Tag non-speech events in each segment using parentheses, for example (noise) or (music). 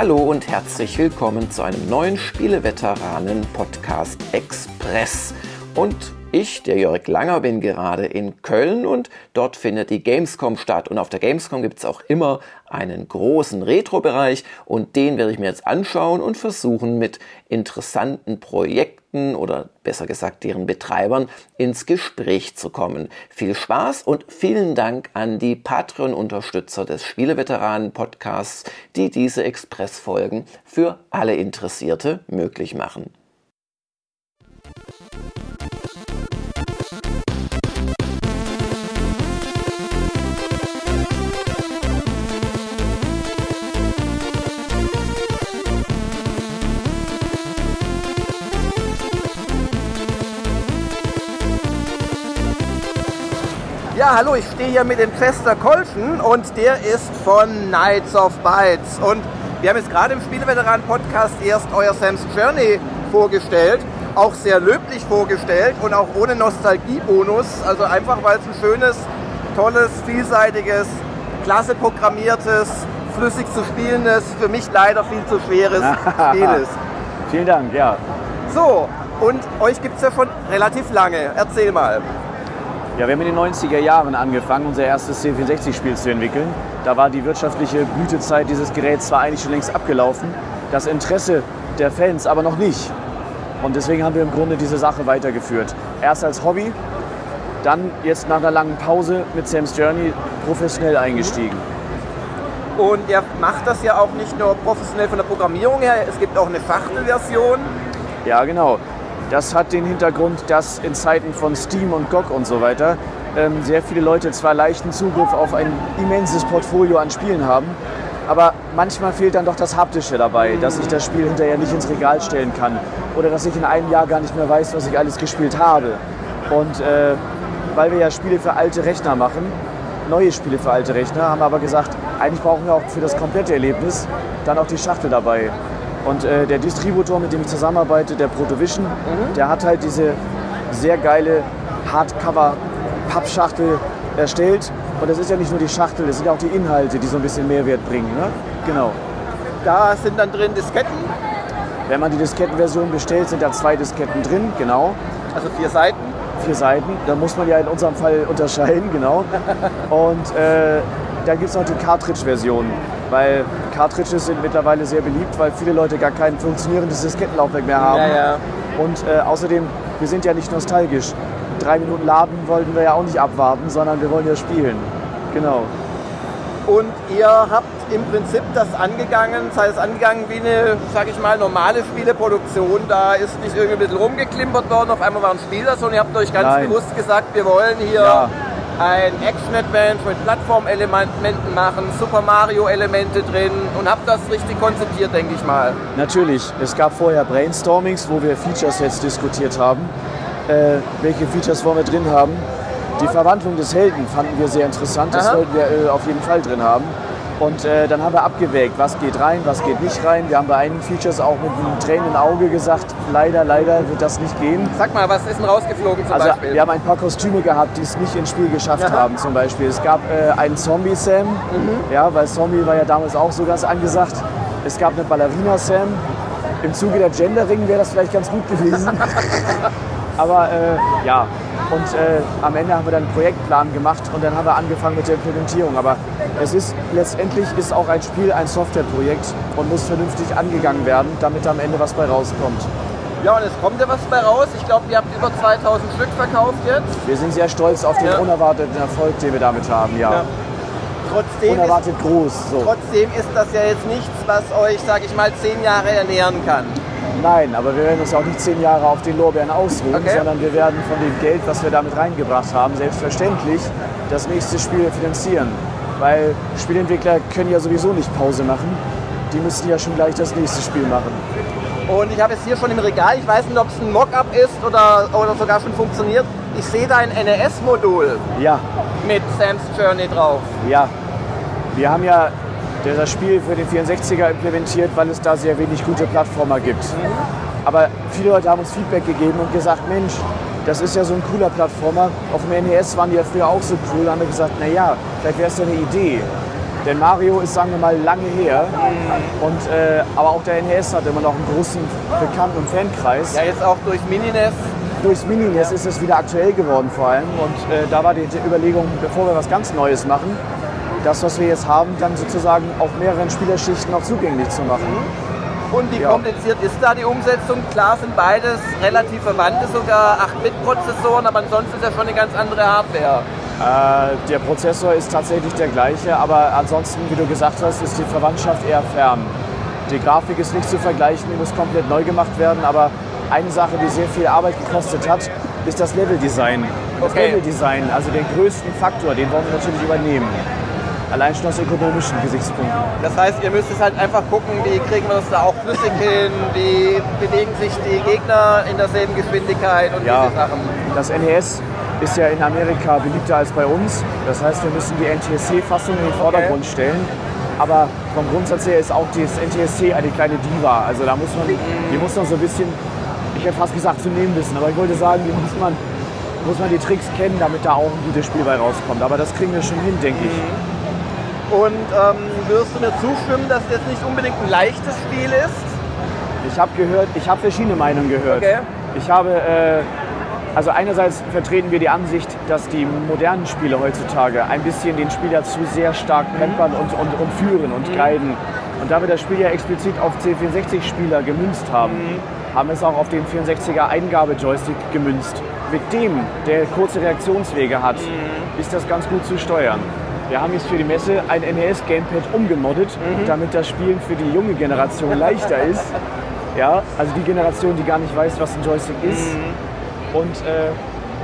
Hallo und herzlich willkommen zu einem neuen Spieleveteranen-Podcast Express. Und ich, der Jörg Langer, bin gerade in Köln und dort findet die Gamescom statt. Und auf der Gamescom gibt es auch immer einen großen Retro-Bereich und den werde ich mir jetzt anschauen und versuchen mit interessanten Projekten oder besser gesagt deren Betreibern ins Gespräch zu kommen. Viel Spaß und vielen Dank an die Patreon-Unterstützer des Spieleveteranen-Podcasts, die diese Express-Folgen für alle Interessierte möglich machen. Ja, hallo, ich stehe hier mit dem Chester Kolschen und der ist von Knights of Bytes. Und wir haben jetzt gerade im Spieleveteran-Podcast erst euer Sam's Journey vorgestellt. Auch sehr löblich vorgestellt und auch ohne Nostalgiebonus. Also einfach, weil es ein schönes, tolles, vielseitiges, klasse programmiertes, flüssig zu spielendes, für mich leider viel zu schweres (laughs) Spiel ist. Vielen Dank, ja. So, und euch gibt es ja schon relativ lange. Erzähl mal. Ja, wir haben in den 90er Jahren angefangen, unser erstes C64-Spiel zu entwickeln. Da war die wirtschaftliche Blütezeit dieses Geräts zwar eigentlich schon längst abgelaufen, das Interesse der Fans aber noch nicht. Und deswegen haben wir im Grunde diese Sache weitergeführt. Erst als Hobby, dann jetzt nach einer langen Pause mit Sam's Journey professionell eingestiegen. Und ihr macht das ja auch nicht nur professionell von der Programmierung her, es gibt auch eine Schachtelversion. Ja, genau. Das hat den Hintergrund, dass in Zeiten von Steam und GOG und so weiter ähm, sehr viele Leute zwar leichten Zugriff auf ein immenses Portfolio an Spielen haben, aber manchmal fehlt dann doch das Haptische dabei, dass ich das Spiel hinterher nicht ins Regal stellen kann oder dass ich in einem Jahr gar nicht mehr weiß, was ich alles gespielt habe. Und äh, weil wir ja Spiele für alte Rechner machen, neue Spiele für alte Rechner, haben wir aber gesagt, eigentlich brauchen wir auch für das komplette Erlebnis dann auch die Schachtel dabei. Und äh, der Distributor, mit dem ich zusammenarbeite, der Protovision, mhm. der hat halt diese sehr geile Hardcover-Pappschachtel erstellt. Und das ist ja nicht nur die Schachtel, das sind ja auch die Inhalte, die so ein bisschen Mehrwert bringen. Ne? Genau. Da sind dann drin Disketten. Wenn man die Diskettenversion bestellt, sind da zwei Disketten drin, genau. Also vier Seiten. Vier Seiten. Da muss man ja in unserem Fall unterscheiden, genau. (laughs) Und äh, dann gibt es noch die Cartridge-Version weil Cartridges sind mittlerweile sehr beliebt, weil viele Leute gar kein funktionierendes Diskettenlaufwerk mehr haben. Ja, ja. Und äh, außerdem, wir sind ja nicht nostalgisch. Drei Minuten laden wollten wir ja auch nicht abwarten, sondern wir wollen ja spielen. Genau. Und ihr habt im Prinzip das angegangen, sei es angegangen wie eine, sag ich mal, normale Spieleproduktion. Da ist nicht irgendwie ein bisschen rumgeklimpert worden, auf einmal war ein Spiel das und ihr habt euch ganz Nein. bewusst gesagt, wir wollen hier Ja. Ein Action-Adventure mit Plattformelementen machen, Super Mario-Elemente drin und habt das richtig konzipiert, denke ich mal. Natürlich, es gab vorher Brainstormings, wo wir Feature-Sets diskutiert haben. Äh, welche Features wollen wir drin haben? Die Verwandlung des Helden fanden wir sehr interessant, das Aha. wollten wir äh, auf jeden Fall drin haben. Und äh, dann haben wir abgewägt, was geht rein, was geht nicht rein. Wir haben bei einigen Features auch mit einem tränenden Auge gesagt, leider, leider wird das nicht gehen. Sag mal, was ist denn rausgeflogen zum Also Beispiel? wir haben ein paar Kostüme gehabt, die es nicht ins Spiel geschafft Aha. haben zum Beispiel. Es gab äh, einen Zombie-Sam, Mhm. ja, weil Zombie war ja damals auch so ganz angesagt. Es gab eine Ballerina-Sam. Im Zuge der Gendering wäre das vielleicht ganz gut gewesen. (laughs) Aber äh, ja, und äh, am Ende haben wir dann einen Projektplan gemacht und dann haben wir angefangen mit der Implementierung. Aber es ist letztendlich ist auch ein Spiel ein Softwareprojekt und muss vernünftig angegangen werden, damit am Ende was bei rauskommt. Ja, und es kommt ja was bei raus. Ich glaube, ihr habt über 2000 Stück verkauft jetzt. Wir sind sehr stolz auf den Ja. unerwarteten Erfolg, den wir damit haben. Ja. Ja. Trotzdem ist, Unerwartet groß. So. trotzdem ist das ja jetzt nichts, was euch, sag ich mal, zehn Jahre ernähren kann. Nein, aber wir werden uns auch nicht zehn Jahre auf den Lorbeeren ausruhen, Okay. sondern wir werden von dem Geld, was wir damit reingebracht haben, selbstverständlich das nächste Spiel finanzieren. Weil Spielentwickler können ja sowieso nicht Pause machen. Die müssen ja schon gleich das nächste Spiel machen. Und ich habe es hier schon im Regal, ich weiß nicht, ob es ein Mockup ist oder, oder sogar schon funktioniert. Ich sehe da ein NES-Modul Ja, mit Sam's Journey drauf. ja. Wir haben ja das Spiel für den 64er implementiert, weil es da sehr wenig gute Plattformer gibt. Aber viele Leute haben uns Feedback gegeben und gesagt, Mensch, das ist ja so ein cooler Plattformer. Auf dem NES waren die ja früher auch so cool. Da haben wir gesagt, naja, vielleicht wäre es ja eine Idee. Denn Mario ist, sagen wir mal, lange her. Und, äh, aber auch der NES hat immer noch einen großen Bekannten- und Fankreis. Ja, jetzt auch durch Mininess. Durchs Mini-NES ist es wieder aktuell geworden vor allem. Und äh, da war die Überlegung, bevor wir was ganz Neues machen, das, was wir jetzt haben, dann sozusagen auch mehreren Spielerschichten auch zugänglich zu machen. Und wie Ja. kompliziert ist da die Umsetzung? Klar sind beides relativ verwandte, sogar 8-Bit-Prozessoren, aber ansonsten ist ja schon eine ganz andere Hardware. Äh, der Prozessor ist tatsächlich der gleiche, aber ansonsten, wie du gesagt hast, ist die Verwandtschaft eher fern. Die Grafik ist nicht zu vergleichen, die muss komplett neu gemacht werden, aber eine Sache, die sehr viel Arbeit gekostet hat, ist das Leveldesign. Das Okay. Leveldesign, also den größten Faktor, den wollen wir natürlich übernehmen. Allein schon aus ökonomischen Gesichtspunkten. Das heißt, ihr müsst es halt einfach gucken, wie kriegen wir das da auch flüssig hin, wie bewegen sich die Gegner in derselben Geschwindigkeit und Ja. diese Sachen. Das NES ist ja in Amerika beliebter als bei uns. Das heißt, wir müssen die NTSC-Fassung in den Vordergrund stellen. Aber vom Grundsatz her ist auch das NTSC eine kleine Diva. Also da muss man, die muss man so ein bisschen, ich hätte fast gesagt, zu nehmen wissen. Aber ich wollte sagen, die muss man, muss man die Tricks kennen, damit da auch ein gutes Spiel bei rauskommt. Aber das kriegen wir schon hin, denke ich. Und ähm, wirst du mir zustimmen, dass das nicht unbedingt ein leichtes Spiel ist? Ich habe gehört, ich habe verschiedene Meinungen gehört. Okay. Ich habe, äh, also einerseits vertreten wir die Ansicht, dass die modernen Spiele heutzutage ein bisschen den Spieler zu sehr stark pampern und, und, und führen und guiden. Und da wir das Spiel ja explizit auf C64-Spieler gemünzt haben, haben wir es auch auf den 64er Eingabe-Joystick gemünzt. Mit dem, der kurze Reaktionswege hat, ist das ganz gut zu steuern. Wir haben jetzt für die Messe ein NES-Gamepad umgemoddet, damit das Spielen für die junge Generation leichter ist. (laughs) Ja, also die Generation, die gar nicht weiß, was ein Joystick ist. Und äh,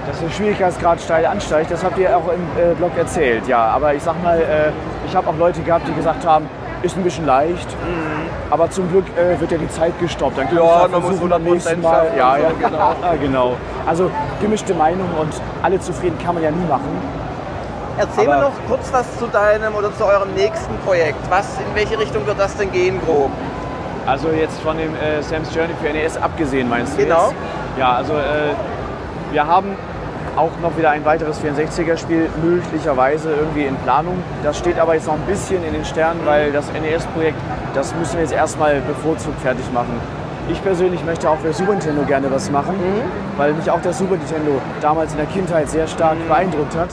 dass der Schwierigkeitsgrad steil ansteigt, das habt ihr auch im äh, Blog erzählt. Ja, aber ich sag mal, äh, ich habe auch Leute gehabt, die gesagt haben, ist ein bisschen leicht. Aber zum Glück äh, wird ja die Zeit gestoppt. Dann kann Ja, ich man muss versuchen, beim 100% nächsten Mal. Ja, ja, so, (laughs) genau. (laughs) genau. Also gemischte Meinung und alle zufrieden kann man ja nie machen. Erzähl Aber- mir noch kurz was zu deinem oder zu eurem nächsten Projekt. Was, in welche Richtung wird das denn gehen, grob? Also jetzt von dem äh, Sam's Journey für NES abgesehen, meinst du Genau. jetzt? Ja, also äh, wir haben auch noch wieder ein weiteres 64er-Spiel möglicherweise irgendwie in Planung. Das steht aber jetzt noch ein bisschen in den Sternen, weil das NES-Projekt, das müssen wir jetzt erstmal bevorzugt fertig machen. Ich persönlich möchte auch für Super Nintendo gerne was machen, weil mich auch der Super Nintendo damals in der Kindheit sehr stark beeindruckt hat.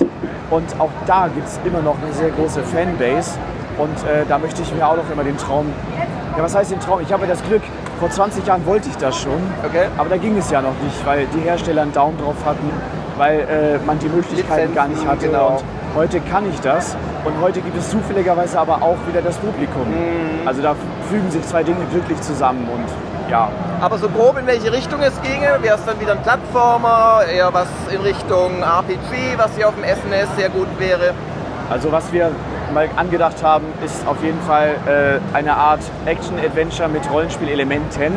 Und auch da gibt es immer noch eine sehr große Fanbase. Und äh, da möchte ich mir auch noch immer den Traum ja, was heißt den Traum? Ich habe das Glück, vor 20 Jahren wollte ich das schon. Okay. Aber da ging es ja noch nicht, weil die Hersteller einen Daumen drauf hatten, weil äh, man die Möglichkeiten gar nicht hatte. genau. Und heute kann ich das. Und heute gibt es zufälligerweise aber auch wieder das Publikum. Mhm. Also da fügen sich zwei Dinge glücklich zusammen. Und ja, Aber so grob in welche Richtung es ginge, wäre es dann wieder ein Plattformer, eher was in Richtung RPG, was hier auf dem SNES sehr gut wäre. also was wir mal angedacht haben, ist auf jeden Fall äh, eine Art Action-Adventure mit Rollenspielelementen.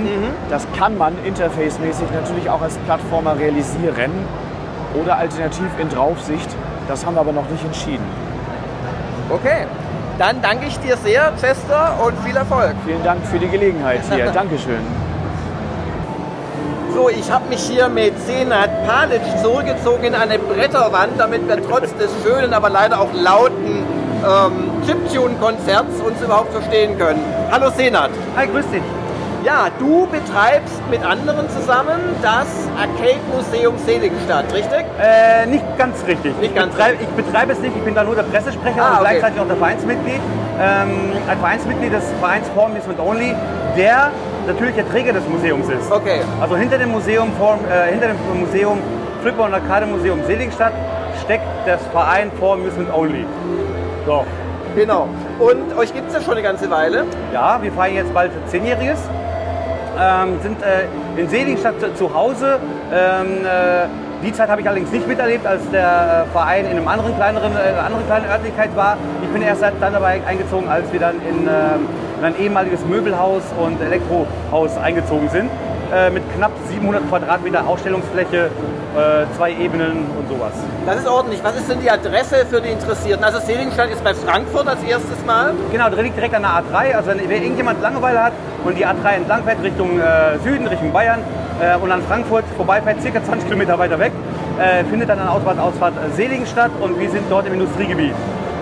Das kann man interfacemäßig natürlich auch als Plattformer realisieren oder alternativ in Draufsicht. Das haben wir aber noch nicht entschieden. Okay. Dann danke ich dir sehr, Chester, und viel Erfolg. Vielen Dank für die Gelegenheit hier. (laughs) Dankeschön. So, ich habe mich hier mit Senat Palic zurückgezogen in eine Bretterwand, damit wir trotz des schönen, aber leider auch lauten ähm, Chiptune-Konzerts uns überhaupt verstehen können. Hallo Senat. Hi, grüß dich. Ja, du betreibst mit anderen zusammen das Arcade Museum Seligenstadt, richtig? Äh, nicht ganz richtig. Nicht ich, ganz betreibe, ich betreibe es nicht, ich bin da nur der Pressesprecher Ah, und okay. gleichzeitig auch der Vereinsmitglied. Ähm, ein Vereinsmitglied des Vereins For Amusement Only, der natürlich der Träger des Museums ist. Okay. Also hinter dem Museum, For, äh, hinter dem Museum Flipper und Arcade Museum Seligenstadt steckt das Verein For Amusement Only. So. Genau. Und euch gibt es ja schon eine ganze Weile. Ja, wir feiern jetzt bald Zehnjähriges. Ähm, sind äh, in Seligenstadt zu, Hause. Ähm, äh, die Zeit habe ich allerdings nicht miterlebt, als der Verein in einem anderen kleineren, äh, einer anderen kleinen Örtlichkeit war. Ich bin erst dann dabei eingezogen, als wir dann in, ähm, in ein ehemaliges Möbelhaus und Elektrohaus eingezogen sind. Äh, mit knapp 700 Quadratmeter Ausstellungsfläche, äh, zwei Ebenen und sowas. Das ist ordentlich. Was ist denn die Adresse für die Interessierten? Also Seligenstadt ist bei Frankfurt als erstes Mal. Genau, der liegt direkt an der A3. Also wenn irgendjemand Langeweile hat und die A3 entlang fährt Richtung äh, Süden, Richtung Bayern äh, und an Frankfurt vorbeifährt, circa 20 Kilometer weiter weg, äh, findet dann eine Autobahnausfahrt äh, Seligenstadt und wir sind dort im Industriegebiet.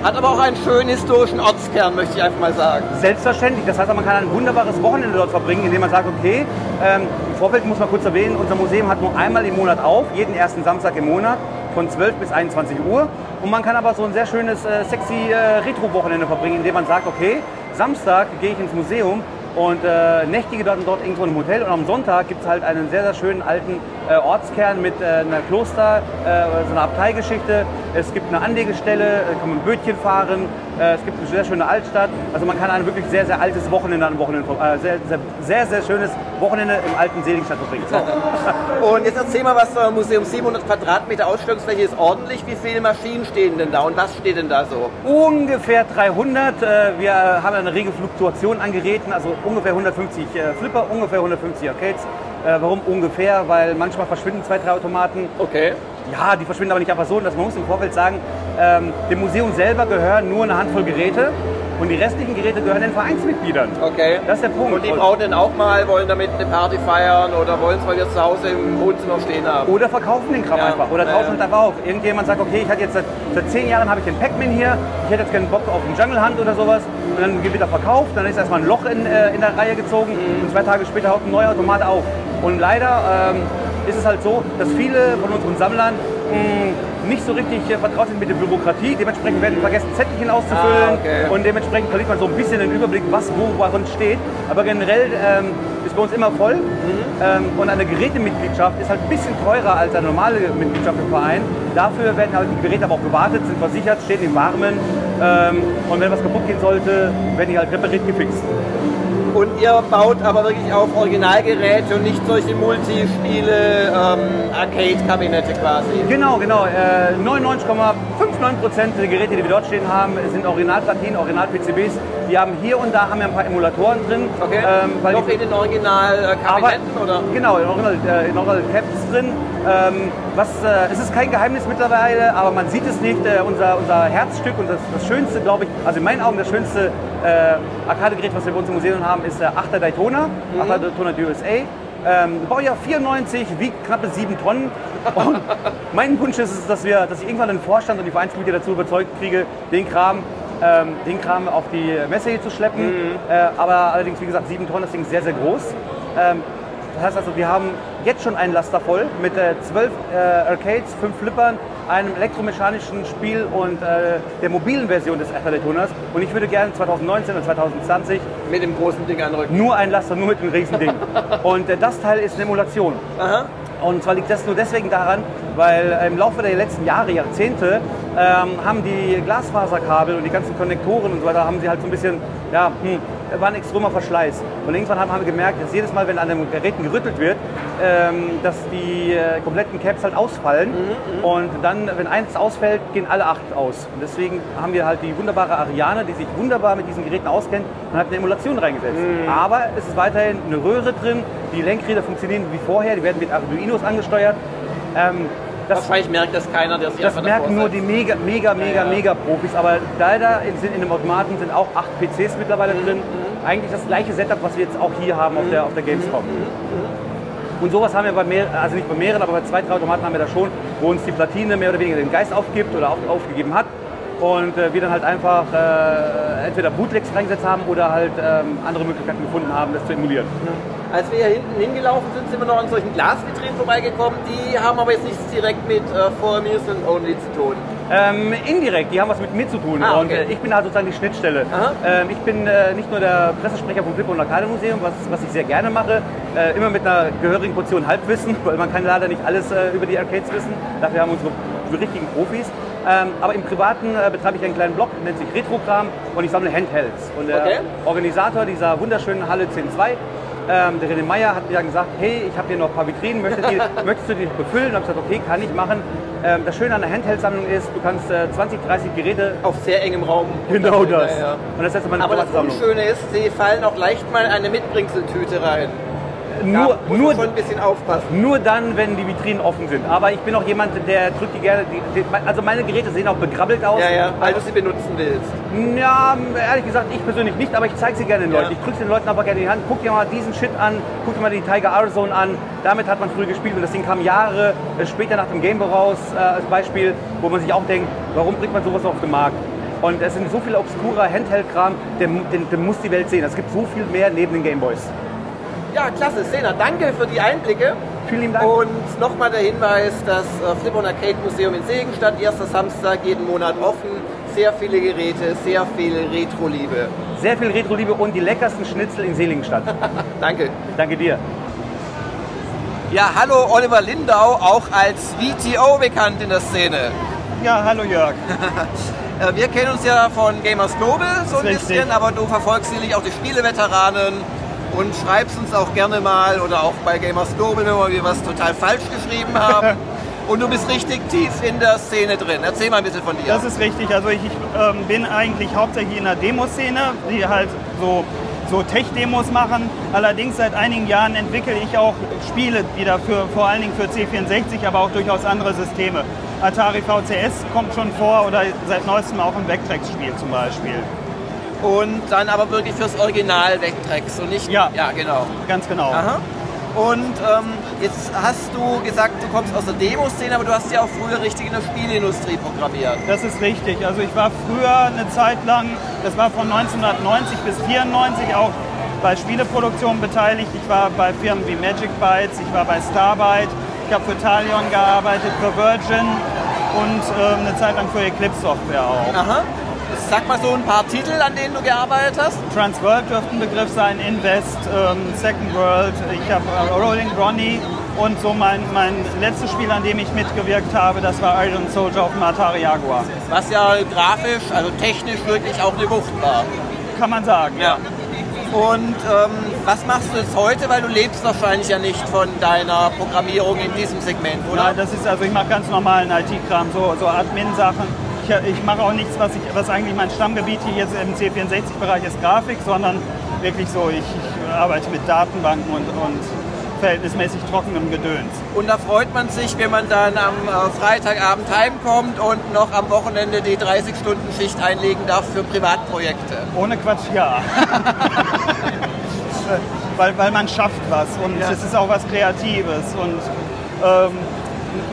Hat aber auch einen schönen historischen Ortskern, möchte ich einfach mal sagen. Selbstverständlich. Das heißt, man kann ein wunderbares Wochenende dort verbringen, indem man sagt, okay, ähm, im Vorfeld muss man kurz erwähnen, unser Museum hat nur einmal im Monat auf, jeden ersten Samstag im Monat von 12 bis 21 Uhr. Und man kann aber so ein sehr schönes, äh, sexy äh, Retro-Wochenende verbringen, indem man sagt, okay, Samstag gehe ich ins Museum und äh, nächtige dann dort irgendwo im Hotel. Und am Sonntag gibt es halt einen sehr, sehr schönen alten äh, Ortskern mit äh, einer Kloster, äh, so einer Abteigeschichte. Es gibt eine Anlegestelle, äh, kann man Bötchen fahren. Äh, es gibt eine sehr schöne Altstadt. Also man kann ein wirklich sehr, sehr altes Wochenende an Wochenende, äh, sehr, sehr, sehr, sehr schönes Wochenende im alten Seligenstadt verbringen. So. (laughs) und jetzt erzähl mal was zum Museum. 700 Quadratmeter Ausstellungsfläche ist ordentlich. Wie viele Maschinen stehen denn da und was steht denn da so? Ungefähr 300. Wir haben eine rege Fluktuation an Geräten, also ungefähr 150 Flipper, ungefähr 150 Arcades. Äh, warum ungefähr? Weil manchmal verschwinden zwei, drei Automaten. Okay. Ja, die verschwinden aber nicht einfach so. Das, man muss im Vorfeld sagen, ähm, dem Museum selber gehören nur eine Handvoll Geräte. Und die restlichen Geräte gehören den Vereinsmitgliedern. Okay. Das ist der Punkt. Und die brauchen dann auch mal, wollen damit eine Party feiern oder wollen es, weil wir zu Hause im Wohnzimmer stehen haben. Oder verkaufen den Kram ja. einfach. Oder tauschen ja. es einfach auf. Irgendjemand sagt, okay, ich hatte jetzt seit, seit zehn Jahren habe ich den Pac-Man hier, ich hätte jetzt keinen Bock auf einen Jungle Hunt oder sowas. Und dann wird er verkauft, dann ist erstmal ein Loch in, äh, in der Reihe gezogen mhm. und zwei Tage später haut ein neuer Automat auf. Und leider ähm, ist es halt so, dass viele von unseren Sammlern mh, hm, nicht so richtig äh, vertraut sind mit der Bürokratie. Dementsprechend werden vergessen, Zettelchen auszufüllen. Ah, okay. Und dementsprechend verliert man so ein bisschen den Überblick, was wo worin steht. Aber generell ähm, ist bei uns immer voll. Mhm. Ähm, und eine Gerätemitgliedschaft ist halt ein bisschen teurer als eine normale Mitgliedschaft im Verein. Dafür werden halt die Geräte aber auch gewartet, sind versichert, stehen im Warmen. Ähm, und wenn was kaputt gehen sollte, werden die halt repariert gefixt. Und ihr baut aber wirklich auf Originalgeräte und nicht solche Multispiele, ähm, Arcade-Kabinette quasi. Genau, genau. Äh, 99,59% der Geräte, die wir dort stehen haben, sind Originalplatinen, Original-PCBs. Wir haben hier und da haben wir ein paar Emulatoren drin. Okay. Ähm, weil Noch in den Original-Kabinetten oder? Genau, in Original, äh, in Original Caps drin. Ähm, was, äh, es ist kein Geheimnis mittlerweile, aber man sieht es nicht. Äh, unser, unser Herzstück und das, das Schönste, glaube ich, also in meinen Augen das schönste äh, Arcade-Gerät, was wir bei uns im Museum haben, ist der 8er Daytona, mhm. 8er Daytona USA. Ähm, Baujahr 94, wiegt knappe 7 Tonnen. Und (laughs) mein Wunsch ist es, dass, wir, dass ich irgendwann den Vorstand und die Vereinsmitglieder dazu überzeugt kriege, den Kram, ähm, den Kram auf die Messe hier zu schleppen. Mhm. Äh, aber allerdings, wie gesagt, 7 Tonnen, das Ding ist sehr, sehr groß. Ähm, das heißt also, wir haben jetzt schon einen Laster voll mit äh, zwölf äh, Arcades, fünf Flippern, einem elektromechanischen Spiel und äh, der mobilen Version des Daytonas. Und ich würde gerne 2019 und 2020 mit dem großen Ding anrücken. Nur ein Laster, nur mit dem riesen Ding. (laughs) und äh, das Teil ist eine Emulation. Aha. Und zwar liegt das nur deswegen daran, weil im Laufe der letzten Jahre, Jahrzehnte, ähm, haben die Glasfaserkabel und die ganzen Konnektoren und so weiter, haben sie halt so ein bisschen, ja, hm, war ein extremer Verschleiß. Und irgendwann haben wir gemerkt, dass jedes Mal, wenn an den Geräten gerüttelt wird, ähm, dass die äh, kompletten Caps halt ausfallen. Mhm, mhm, und dann, wenn eins ausfällt, gehen alle acht aus. Und deswegen haben wir halt die wunderbare Ariane, die sich wunderbar mit diesen Geräten auskennt und hat eine Emulation reingesetzt. Mhm. Aber es ist weiterhin eine Röhre drin, die Lenkräder funktionieren wie vorher, die werden mit Arduinos angesteuert. Ähm, das, Wahrscheinlich merkt das keiner, der sich Das merken nur die mega, mega, mega, ja, ja. mega Profis. Aber leider sind in dem Automaten sind auch acht PCs mittlerweile mhm. drin. Mhm. Eigentlich das gleiche Setup, was wir jetzt auch hier haben auf, der, auf der Gamescom. Mhm. Und sowas haben wir bei mehreren, also nicht bei mehreren, aber bei zwei, drei Automaten haben wir da schon, wo uns die Platine mehr oder weniger den Geist aufgibt oder auf, aufgegeben hat und äh, wir dann halt einfach äh, entweder Bootlegs reingesetzt haben oder halt ähm, andere Möglichkeiten gefunden haben, das zu emulieren. Ja. Als wir hier hinten hingelaufen sind, sind wir noch an solchen Glasvitrinen vorbeigekommen. Die haben aber jetzt nichts direkt mit äh, For Amusement Only zu tun. Ähm, indirekt, die haben was mit mir zu tun. Ah, okay. Und äh, ich bin halt sozusagen die Schnittstelle. Ähm, ich bin äh, nicht nur der Pressesprecher vom Flip- und Lokale-Museum, was, was ich sehr gerne mache, äh, immer mit einer gehörigen Portion Halbwissen, (laughs) weil man kann leider nicht alles äh, über die Arcades wissen. Dafür haben wir unsere richtigen Profis. Ähm, aber im Privaten äh, betreibe ich einen kleinen Blog, nennt sich Retrokram und ich sammle Handhelds. Und der okay. Organisator dieser wunderschönen Halle 10.2, ähm, der René Meyer, hat mir dann gesagt, hey, ich habe hier noch ein paar Vitrinen, möchtest, die, (laughs) möchtest du die befüllen? Und ich habe gesagt, okay, kann ich machen. Ähm, das Schöne an der Handheld-Sammlung ist, du kannst äh, 20, 30 Geräte... Auf sehr engem Raum. Genau das. Ja, ja. Und das ist meine Aber das Schöne ist, sie fallen auch leicht mal eine Mitbringseltüte rein nur, ja, nur, ein bisschen aufpassen. Nur dann, wenn die Vitrinen offen sind. Aber ich bin auch jemand, der drückt die gerne. Die, also meine Geräte sehen auch begrabbelt aus. Ja, ja, weil du sie benutzen willst. Ja, ehrlich gesagt, ich persönlich nicht, aber ich zeige sie gerne den Leuten. Ich drücke den Leuten aber gerne in die Hand. Guck dir mal diesen Shit an, guck dir mal die Tiger R-Zone an. Damit hat man früher gespielt und das Ding kam Jahre später nach dem Game raus, äh, als Beispiel, wo man sich auch denkt, warum bringt man sowas auf den Markt? Und es sind so viele obskurer Handheld-Kram, den, den, den muss die Welt sehen. Es gibt so viel mehr neben den Gameboys. Ja, klasse. Sena, danke für die Einblicke. Vielen lieben Dank. Und nochmal der Hinweis, das äh, Flip on Arcade Museum in Segenstadt, erster Samstag, jeden Monat offen. Sehr viele Geräte, sehr viel Retro-Liebe. Sehr viel Retro-Liebe und die leckersten Schnitzel in Seligenstadt. (laughs) Danke. Danke dir. Ja, hallo Oliver Lindau, auch als VTO bekannt in der Szene. Ja, hallo Jörg. (laughs) Äh, Wir kennen uns ja von Gamers Global so ein bisschen, aber du verfolgst sicherlich auch die Spieleveteranen und schreibst uns auch gerne mal oder auch bei Gamers Global, wenn wir was total falsch geschrieben haben. (laughs) und du bist richtig tief in der Szene drin. Erzähl mal ein bisschen von dir. Das ist richtig. Also ich, ich ähm, bin eigentlich hauptsächlich in der Demoszene, die halt so, so Tech-Demos machen. Allerdings seit einigen Jahren entwickle ich auch Spiele wieder für vor allen Dingen für C64, aber auch durchaus andere Systeme. Atari VCS kommt schon vor oder seit neuestem auch ein Vectrex-Spiel zum Beispiel. Und dann aber wirklich fürs Original wegtreckst und nicht. Ja. Ja, genau. Ganz genau. Aha. Und ähm, jetzt hast du gesagt, du kommst aus der Demoszene, aber du hast ja auch früher richtig in der Spieleindustrie programmiert. Das ist richtig. Also ich war früher eine Zeit lang, das war von 1990 bis 94 auch bei Spieleproduktionen beteiligt. Ich war bei Firmen wie Magic Bytes, ich war bei Starbyte, ich habe für Talion gearbeitet, für Virgin und ähm, eine Zeit lang für Eclipse Software auch. Aha. Sag mal so ein paar Titel, an denen du gearbeitet hast. Transworld dürfte ein Begriff sein, Invest, ähm, Second World, ich habe äh, Rolling Ronnie und so mein, mein letztes Spiel, an dem ich mitgewirkt habe, das war Iron Soldier auf dem Atari Jaguar. Was ja grafisch, also technisch wirklich auch eine Wucht war. Kann man sagen, ja. Und ähm, was machst du jetzt heute? Weil du lebst wahrscheinlich ja nicht von deiner Programmierung in diesem Segment, oder? Ja, das ist also ich mache ganz normalen IT-Kram, so, so Admin-Sachen. Ich, ich mache auch nichts, was, ich, was eigentlich mein Stammgebiet hier jetzt im C64-Bereich ist, Grafik, sondern wirklich so, ich, ich arbeite mit Datenbanken und, und verhältnismäßig trockenem Gedöns. Und da freut man sich, wenn man dann am äh, Freitagabend heimkommt und noch am Wochenende die 30-Stunden-Schicht einlegen darf für Privatprojekte. Ohne Quatsch, ja. (laughs) weil, weil man schafft was und Ja. es ist auch was Kreatives und ähm,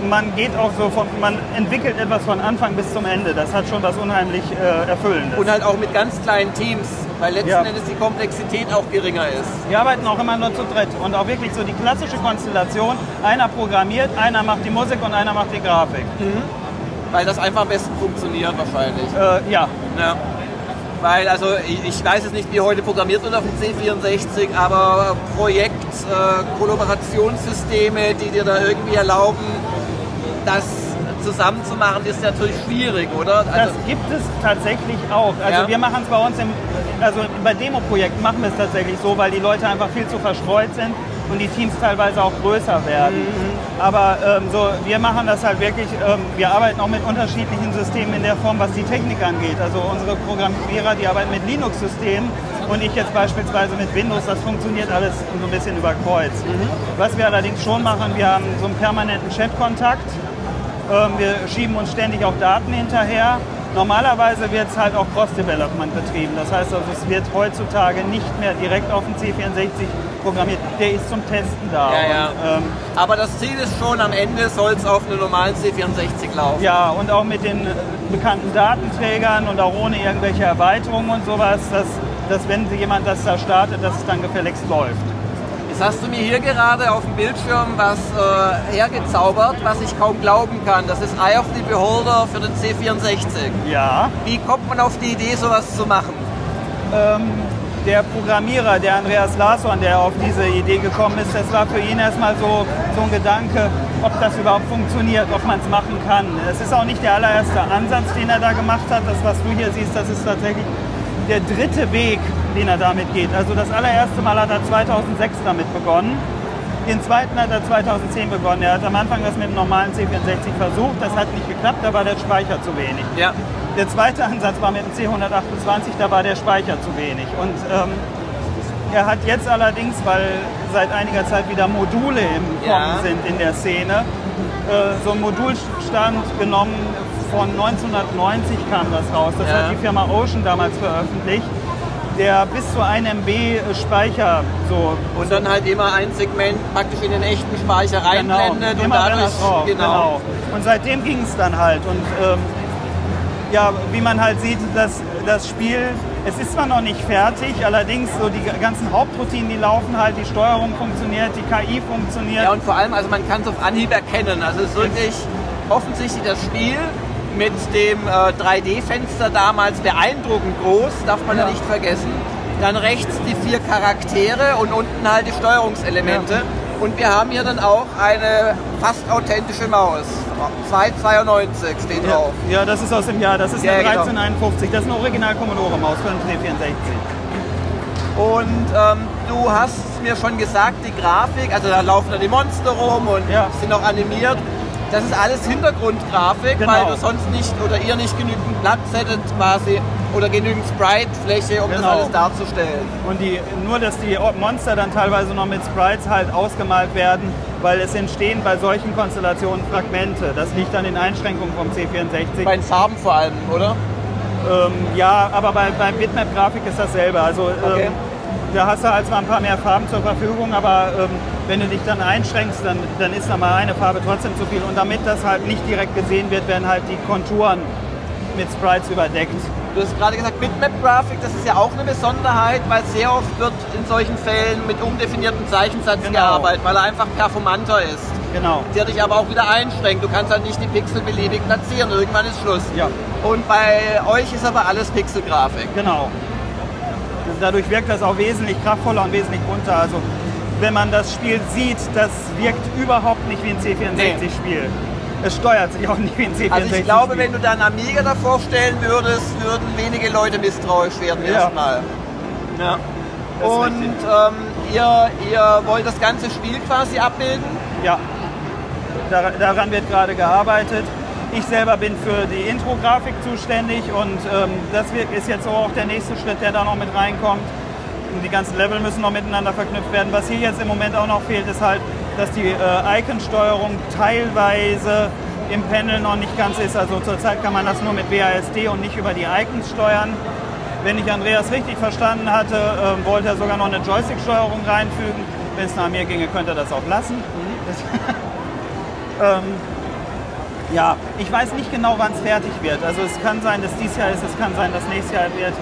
man geht auch so von, man entwickelt etwas von Anfang bis zum Ende. Das hat schon was unheimlich äh, Erfüllendes. Und halt auch mit ganz kleinen Teams, weil letzten Ja. Endes die Komplexität auch geringer ist. Wir arbeiten auch immer nur zu dritt und auch wirklich so die klassische Konstellation. Einer programmiert, einer macht die Musik und einer macht die Grafik. Weil das einfach am besten funktioniert wahrscheinlich. Äh, ja, Ja. Weil, also ich, ich weiß jetzt nicht, wie heute programmiert wird auf dem C64, aber Projekt, äh, Kollaborationssysteme, die dir da irgendwie erlauben, das zusammenzumachen, ist natürlich schwierig, oder? das Also, gibt es tatsächlich auch. Also Ja. wir machen es bei uns im, also bei Demo-Projekten machen wir es tatsächlich so, weil die Leute einfach viel zu verstreut sind und die Teams teilweise auch größer werden. Aber ähm, so, wir machen das halt wirklich, ähm, wir arbeiten auch mit unterschiedlichen Systemen in der Form, was die Technik angeht. Also unsere Programmierer, die arbeiten mit Linux-Systemen und ich jetzt beispielsweise mit Windows, das funktioniert alles so ein bisschen über Kreuz. Was wir allerdings schon machen, wir haben so einen permanenten Chatkontakt. Ähm, wir schieben uns ständig auch Daten hinterher. Normalerweise wird es halt auch Cross-Development betrieben. Das heißt also, es wird heutzutage nicht mehr direkt auf dem C64 programmiert. Der ist zum Testen da. Ja, ja. Und, ähm, aber das Ziel ist schon, am Ende soll es auf einem normalen C64 laufen. ja, und auch mit den bekannten Datenträgern und auch ohne irgendwelche Erweiterungen und sowas, dass, dass wenn jemand das da startet, dass es dann gefälligst läuft. Jetzt hast du mir hier gerade auf dem Bildschirm was äh, hergezaubert, was ich kaum glauben kann. Das ist Eye of the Beholder für den C64. Ja. Wie kommt man auf die Idee, sowas zu machen? ähm, der Programmierer, der Andreas Larsson, der auf diese Idee gekommen ist, das war für ihn erstmal so, so ein Gedanke, ob das überhaupt funktioniert, ob man es machen kann. Es ist auch nicht der allererste Ansatz, den er da gemacht hat. Das, was du hier siehst, das ist tatsächlich der dritte Weg, den er damit geht. Also das allererste Mal hat er 2006 damit begonnen. Den zweiten hat er 2010 begonnen. Er hat am Anfang das mit dem normalen C64 versucht. Das hat nicht geklappt, da war der Speicher zu wenig. Ja. Der zweite Ansatz war mit dem C128, da war der Speicher zu wenig. Und ähm, er hat jetzt allerdings, weil seit einiger Zeit wieder Module im Kommen Ja. sind in der Szene, so einen Modulstand genommen, von 1990 kam das raus. Das Ja. hat die Firma Ocean damals veröffentlicht, der bis zu 1 MB Speicher so Und dann halt immer ein Segment praktisch in den echten Speicher reinblendet und immer dadurch. Drauf, genau. genau. Und seitdem ging es dann halt. Und ähm, ja, wie man halt sieht, dass das Spiel, es ist zwar noch nicht fertig, allerdings so die ganzen Hauptroutinen, die laufen halt, die Steuerung funktioniert, die KI funktioniert. Ja, und vor allem, also man kann es auf Anhieb erkennen. Also es ist wirklich offensichtlich das Spiel mit dem äh, 3D-Fenster damals beeindruckend groß, darf man ja. ja. nicht vergessen. Dann rechts die vier Charaktere und unten halt die Steuerungselemente. Ja. Und wir haben hier dann auch eine fast authentische Maus. 292 steht ja. drauf. Ja, das ist aus dem Jahr, das ist ja, eine 1351. Genau. Das ist eine Original Commodore Maus für den 364. Und ähm, du hast mir schon gesagt, die Grafik, also da laufen da die Monster rum und ja. sind auch animiert. Das ist alles Hintergrundgrafik, genau. weil du sonst nicht oder ihr nicht genügend Platz hättet quasi oder genügend Sprite-Fläche, um genau. das alles darzustellen. Und die, nur, dass die Monster dann teilweise noch mit Sprites halt ausgemalt werden, weil es entstehen bei solchen Konstellationen Fragmente. Das liegt an den Einschränkungen vom C64. Bei den Farben vor allem, oder? Ähm, ja, aber bei, bei Bitmap-Grafik ist dasselbe. Also okay. ähm, da hast du halt zwar ein paar mehr Farben zur Verfügung, aber ähm, wenn du dich dann einschränkst, dann, dann ist da mal eine Farbe trotzdem zu viel. Und damit das halt nicht direkt gesehen wird, werden halt die Konturen mit Sprites überdeckt. Du hast gerade gesagt, Bitmap-Grafik, das ist ja auch eine Besonderheit, weil sehr oft wird in solchen Fällen mit undefiniertem Zeichensatz genau. gearbeitet, weil er einfach performanter ist. Genau. Der dich aber auch wieder einschränkt. Du kannst halt nicht die Pixel beliebig platzieren. Irgendwann ist Schluss. Ja. Und bei euch ist aber alles Pixelgrafik. Genau. Dadurch wirkt das auch wesentlich kraftvoller und wesentlich bunter. Also wenn man das Spiel sieht, das wirkt überhaupt nicht wie ein C64-Spiel. Nee. Es steuert sich auch nicht wie ein C64. Also ich glaube, wenn du dann Amiga davor stellen würdest, würden wenige Leute misstrauisch werden ja. erstmal. Ja. Und ähm, ihr, ihr wollt das ganze Spiel quasi abbilden? Ja. Dar daran wird gerade gearbeitet. Ich selber bin für die Intro-Grafik zuständig und ähm, das ist jetzt auch der nächste Schritt, der da noch mit reinkommt. Und die ganzen Level müssen noch miteinander verknüpft werden. Was hier jetzt im Moment auch noch fehlt, ist halt, dass die äh, Icon-Steuerung teilweise im Panel noch nicht ganz ist. Also zurzeit kann man das nur mit WASD und nicht über die Icons steuern. Wenn ich Andreas richtig verstanden hatte, äh, wollte er sogar noch eine Joystick-Steuerung reinfügen. Wenn es nach mir ginge, könnte er das auch lassen. Mhm. (laughs) ähm, ja, ich weiß nicht genau, wann es fertig wird. Also es kann sein, dass dies Jahr ist, es kann sein, dass nächstes Jahr wird.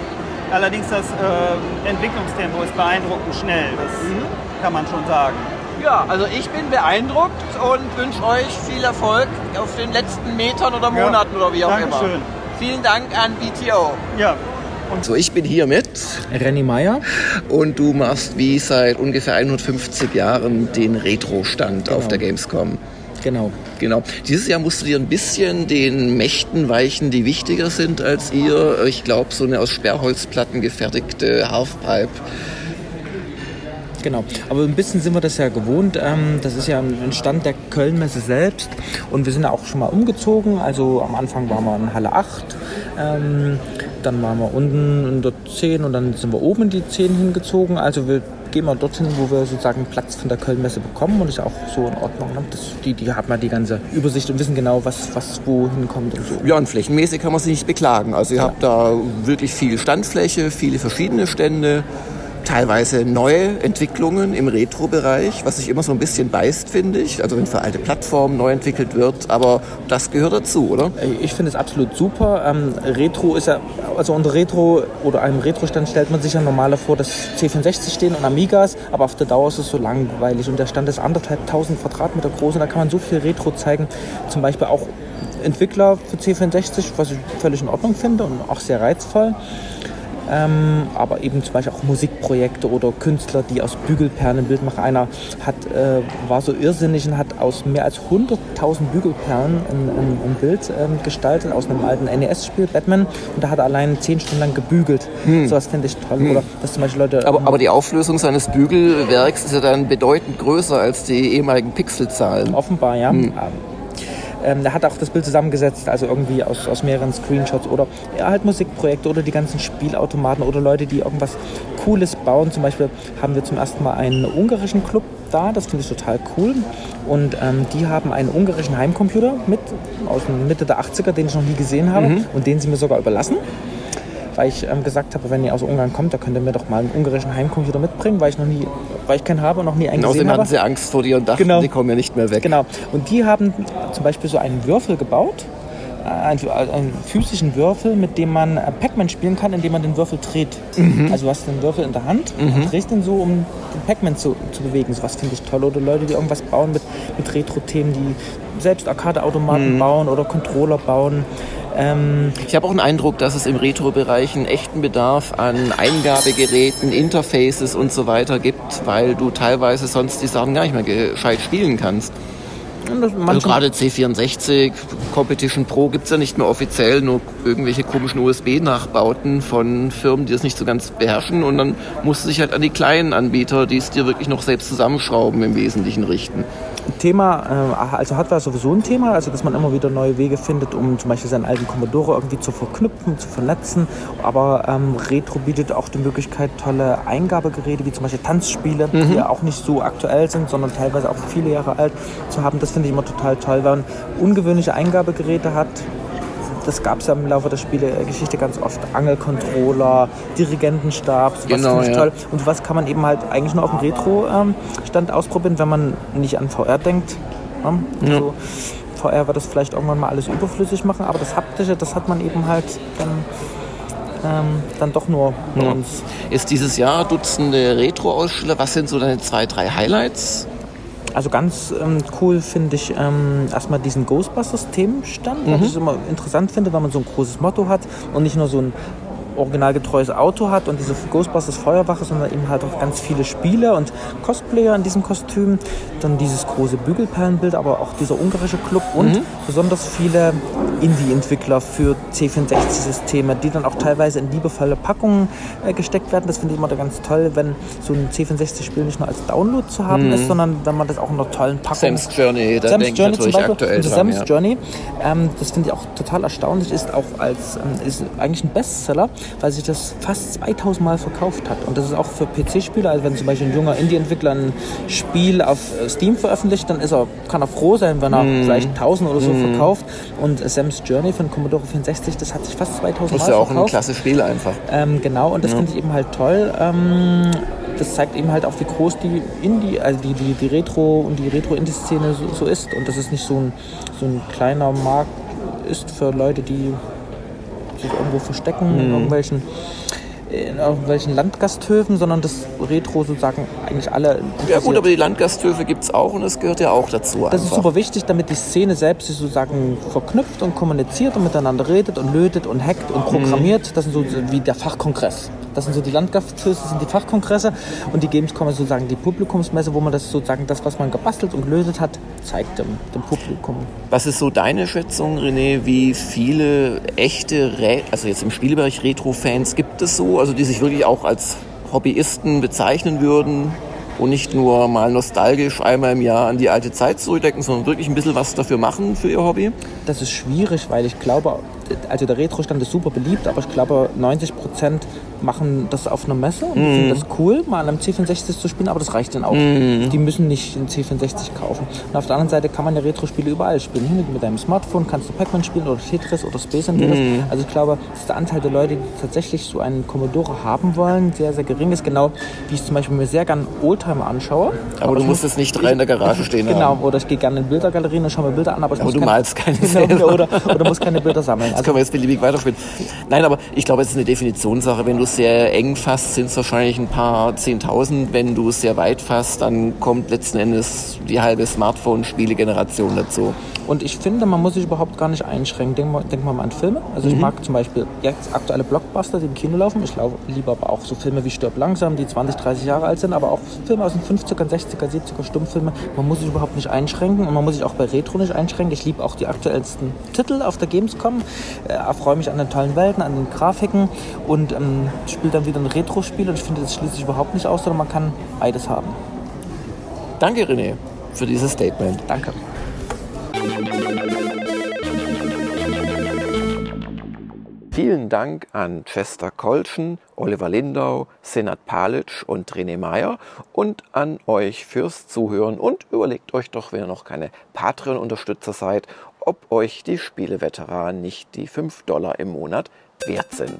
Allerdings das äh, Entwicklungstempo ist beeindruckend schnell, das mhm. kann man schon sagen. Ja, also ich bin beeindruckt und wünsche euch viel Erfolg auf den letzten Metern oder Monaten ja. oder wie auch Dankeschön. immer. Vielen Dank an BTO. Ja. Und so, ich bin hier mit Renny Meyer. Und du machst wie seit ungefähr 150 Jahren den Retro-Stand genau. auf der Gamescom. Genau. Genau. Dieses Jahr musst du dir ein bisschen den Mächten weichen, die wichtiger sind als ihr. Ich glaube, so eine aus Sperrholzplatten gefertigte Halfpipe. Genau, aber ein bisschen sind wir das ja gewohnt. Ähm, das ist ja ein Stand der Kölnmesse selbst und wir sind ja auch schon mal umgezogen. Also am Anfang waren wir in Halle 8, ähm, dann waren wir unten in der 10 und dann sind wir oben in die 10 hingezogen. Also wir gehen wir dorthin, wo wir sozusagen Platz von der Kölnmesse bekommen und ist ja auch so in Ordnung. Ne? Das, die, die haben ja die ganze Übersicht und wissen genau, was, was wo hinkommt und so. Ja, und flächenmäßig kann man sich nicht beklagen. Also ihr ja. habt da wirklich viel Standfläche, viele verschiedene Stände teilweise neue Entwicklungen im Retro-Bereich, was sich immer so ein bisschen beißt, finde ich. Also wenn für alte Plattformen neu entwickelt wird, aber das gehört dazu, oder? Ich finde es absolut super. Ähm, Retro ist ja, also unter Retro oder einem Retro-Stand stellt man sich ja normaler vor, dass C64 stehen und Amigas, aber auf der Dauer ist es so langweilig und der Stand ist anderthalb tausend Quadratmeter groß und da kann man so viel Retro zeigen. Zum Beispiel auch Entwickler für C64, was ich völlig in Ordnung finde und auch sehr reizvoll. Ähm, aber eben zum Beispiel auch Musikprojekte oder Künstler, die aus Bügelperlen ein Bild machen. Einer hat, äh, war so irrsinnig und hat aus mehr als 100.000 Bügelperlen ein, ein, ein Bild ähm, gestaltet aus einem alten NES-Spiel, Batman. Und da hat er allein zehn Stunden lang gebügelt. Hm. So was finde ich toll. Hm. Oder dass zum Beispiel Leute, aber, ähm, aber die Auflösung seines Bügelwerks ist ja dann bedeutend größer als die ehemaligen Pixelzahlen. Offenbar, ja. Hm. Ähm, der hat auch das Bild zusammengesetzt, also irgendwie aus, aus mehreren Screenshots oder ja, halt Musikprojekte oder die ganzen Spielautomaten oder Leute, die irgendwas Cooles bauen. Zum Beispiel haben wir zum ersten Mal einen ungarischen Club da, das finde ich total cool. Und ähm, die haben einen ungarischen Heimcomputer mit aus Mitte der 80er, den ich noch nie gesehen habe mhm. und den sie mir sogar überlassen weil ich ähm, gesagt habe, wenn ihr aus Ungarn kommt, da könnt ihr mir doch mal einen ungarischen Heimcomputer mitbringen, weil ich noch nie, weil ich keinen habe und noch nie einen gesehen habe. hatten sie Angst vor dir und dachten, genau. die kommen ja nicht mehr weg. Genau. Und die haben zum Beispiel so einen Würfel gebaut, einen, einen physischen Würfel, mit dem man äh, Pac-Man spielen kann, indem man den Würfel dreht. Also du hast den Würfel in der Hand und drehst den so, um den Pac-Man zu, zu bewegen. So was finde ich toll. Oder Leute, die irgendwas bauen mit, mit Retro-Themen, die selbst Arcade-Automaten bauen oder Controller bauen. Ähm, Ich habe auch den Eindruck, dass es im Retro-Bereich einen echten Bedarf an Eingabegeräten, Interfaces und so weiter gibt, weil du teilweise sonst die Sachen gar nicht mehr gescheit spielen kannst. Also gerade C64, Competition Pro gibt's ja nicht mehr offiziell, nur irgendwelche komischen USB-Nachbauten von Firmen, die das nicht so ganz beherrschen und dann musst du dich halt an die kleinen Anbieter, die es dir wirklich noch selbst zusammenschrauben, im Wesentlichen richten. Thema, äh, also Hardware ist sowieso ein Thema, also dass man immer wieder neue Wege findet, um zum Beispiel seinen alten Commodore irgendwie zu verknüpfen, zu vernetzen. Aber ähm, Retro bietet auch die Möglichkeit, tolle Eingabegeräte wie zum Beispiel Tanzspiele, die ja auch nicht so aktuell sind, sondern teilweise auch viele Jahre alt zu haben. Das finde ich immer total toll, weil man ungewöhnliche Eingabegeräte hat. Das gab es ja im Laufe der Spielegeschichte ganz oft. Angelcontroller, Dirigentenstab, sowas Genau, finde ich ja. toll. Und was kann man eben halt eigentlich nur auf dem Retro-Stand ausprobieren, wenn man nicht an VR denkt. Ne? Also, VR wird das vielleicht irgendwann mal alles überflüssig machen, aber das Haptische, das hat man eben halt dann, ähm, dann doch nur bei Ja. uns. Ist dieses Jahr Dutzende Retro-Aussteller. Was sind so deine zwei, drei Highlights? Also ganz ähm, cool finde ich ähm, erstmal diesen Ghostbusters-Themenstand, was ich immer interessant finde, wenn man so ein großes Motto hat und nicht nur so ein originalgetreues Auto hat und diese Ghostbusters Feuerwache, sondern eben halt auch ganz viele Spiele und Cosplayer in diesem Kostüm. Dann dieses große Bügelperlenbild, aber auch dieser ungarische Club und besonders viele Indie-Entwickler für C64-Systeme, die dann auch teilweise in liebevolle Packungen äh, gesteckt werden. Das finde ich immer ganz toll, wenn so ein C64-Spiel nicht nur als Download zu haben ist, sondern wenn man das auch in einer tollen Packung Sam's Journey, da Sam's Journey natürlich Beispiel. aktuell und dran. Sam's ja. Journey, ähm, das finde ich auch total erstaunlich, ist auch als ähm, ist eigentlich ein Bestseller, weil sich das fast 2000 Mal verkauft hat. Und das ist auch für PC-Spieler, also wenn zum Beispiel ein junger Indie-Entwickler ein Spiel auf äh, Steam veröffentlicht, dann ist er, kann er froh sein, wenn er Mhm. vielleicht 1000 oder so verkauft. Und äh, Sam's Journey von Commodore 64, das hat sich fast 2000 Das Mal ist ja auch ein verkauft. klasse Spiel einfach. Ähm, genau, und das finde ich eben halt toll. Ähm, das zeigt eben halt auch, wie groß die Indie, also die, die, die Retro- und die Retro-Indie-Szene so, so ist. Und dass es nicht so ein, so ein kleiner Markt ist für Leute, die sich irgendwo verstecken in irgendwelchen in irgendwelchen Landgasthöfen, sondern das Retro sozusagen eigentlich alle Ja gut, aber die Landgasthöfe gibt's auch und das gehört ja auch dazu. Das ist einfach. super wichtig, damit die Szene selbst sich sozusagen verknüpft und kommuniziert und miteinander redet und lötet und hackt und programmiert. Das sind so wie der Fachkongress. Das sind so die Landgasthöfe, das sind die Fachkongresse und die Gamescom ist sozusagen die Publikumsmesse, wo man das sozusagen das, was man gebastelt und gelötet hat, zeigt dem, dem Publikum. Was ist so deine Schätzung, René, wie viele echte, Re also jetzt im Spielebereich Retro-Fans gibt es so, also die sich wirklich auch als Hobbyisten bezeichnen würden und nicht nur mal nostalgisch einmal im Jahr an die alte Zeit zurückdenken, sondern wirklich ein bisschen was dafür machen für ihr Hobby? Das ist schwierig, weil ich glaube, also der Retro-Stand ist super beliebt, aber ich glaube, 90 Prozent machen das auf einer Messe und finden das cool, mal an einem C64 zu spielen, aber das reicht dann auch. Die müssen nicht einen C64 kaufen. Und auf der anderen Seite kann man ja Retro-Spiele überall spielen. Hier mit deinem Smartphone kannst du Pac-Man spielen oder Tetris oder Space Invaders. Also ich glaube, dass der Anteil der Leute, die tatsächlich so einen Commodore haben wollen, sehr, sehr gering ist. Genau wie ich zum Beispiel mir sehr gern Oldtimer anschaue. Aber du ich musst muss- es nicht drei in der Garage stehen (laughs) Genau, haben. oder ich gehe gerne in Bildergalerien und schaue mir Bilder an, aber ich Aber muss du keine- malst keine (laughs) genau, selber. oder, oder muss keine Bilder sammeln. Das Also können wir jetzt beliebig weiterspielen. Nein, aber ich glaube, es ist eine Definitionssache. Wenn du es sehr eng fasst, sind es wahrscheinlich ein paar Zehntausend. Wenn du es sehr weit fasst, dann kommt letzten Endes die halbe Smartphone-Spiele-Generation dazu. Und ich finde, man muss sich überhaupt gar nicht einschränken. Denk mal, denk mal an Filme. Also ich mag zum Beispiel jetzt aktuelle Blockbuster, die im Kino laufen. Ich lau- liebe aber auch so Filme wie Stirb langsam, die 20, 30 Jahre alt sind, aber auch Filme aus den 50er, 60er, 70er Stummfilme. Man muss sich überhaupt nicht einschränken und man muss sich auch bei Retro nicht einschränken. Ich liebe auch die aktuellsten Titel auf der Gamescom, erfreue mich an den tollen Welten, an den Grafiken und ähm, spiele dann wieder ein Retro-Spiel und ich finde, das schließt sich überhaupt nicht aus, sondern man kann beides haben. Danke, René, für dieses Statement. Danke. Vielen Dank an Chester Kolschen, Oliver Lindau, Senat Palic und René Meyer und an euch fürs Zuhören und überlegt euch doch, wenn ihr noch keine Patreon-Unterstützer seid, ob euch die Spieleveteranen nicht die 5 Dollar im Monat wert sind.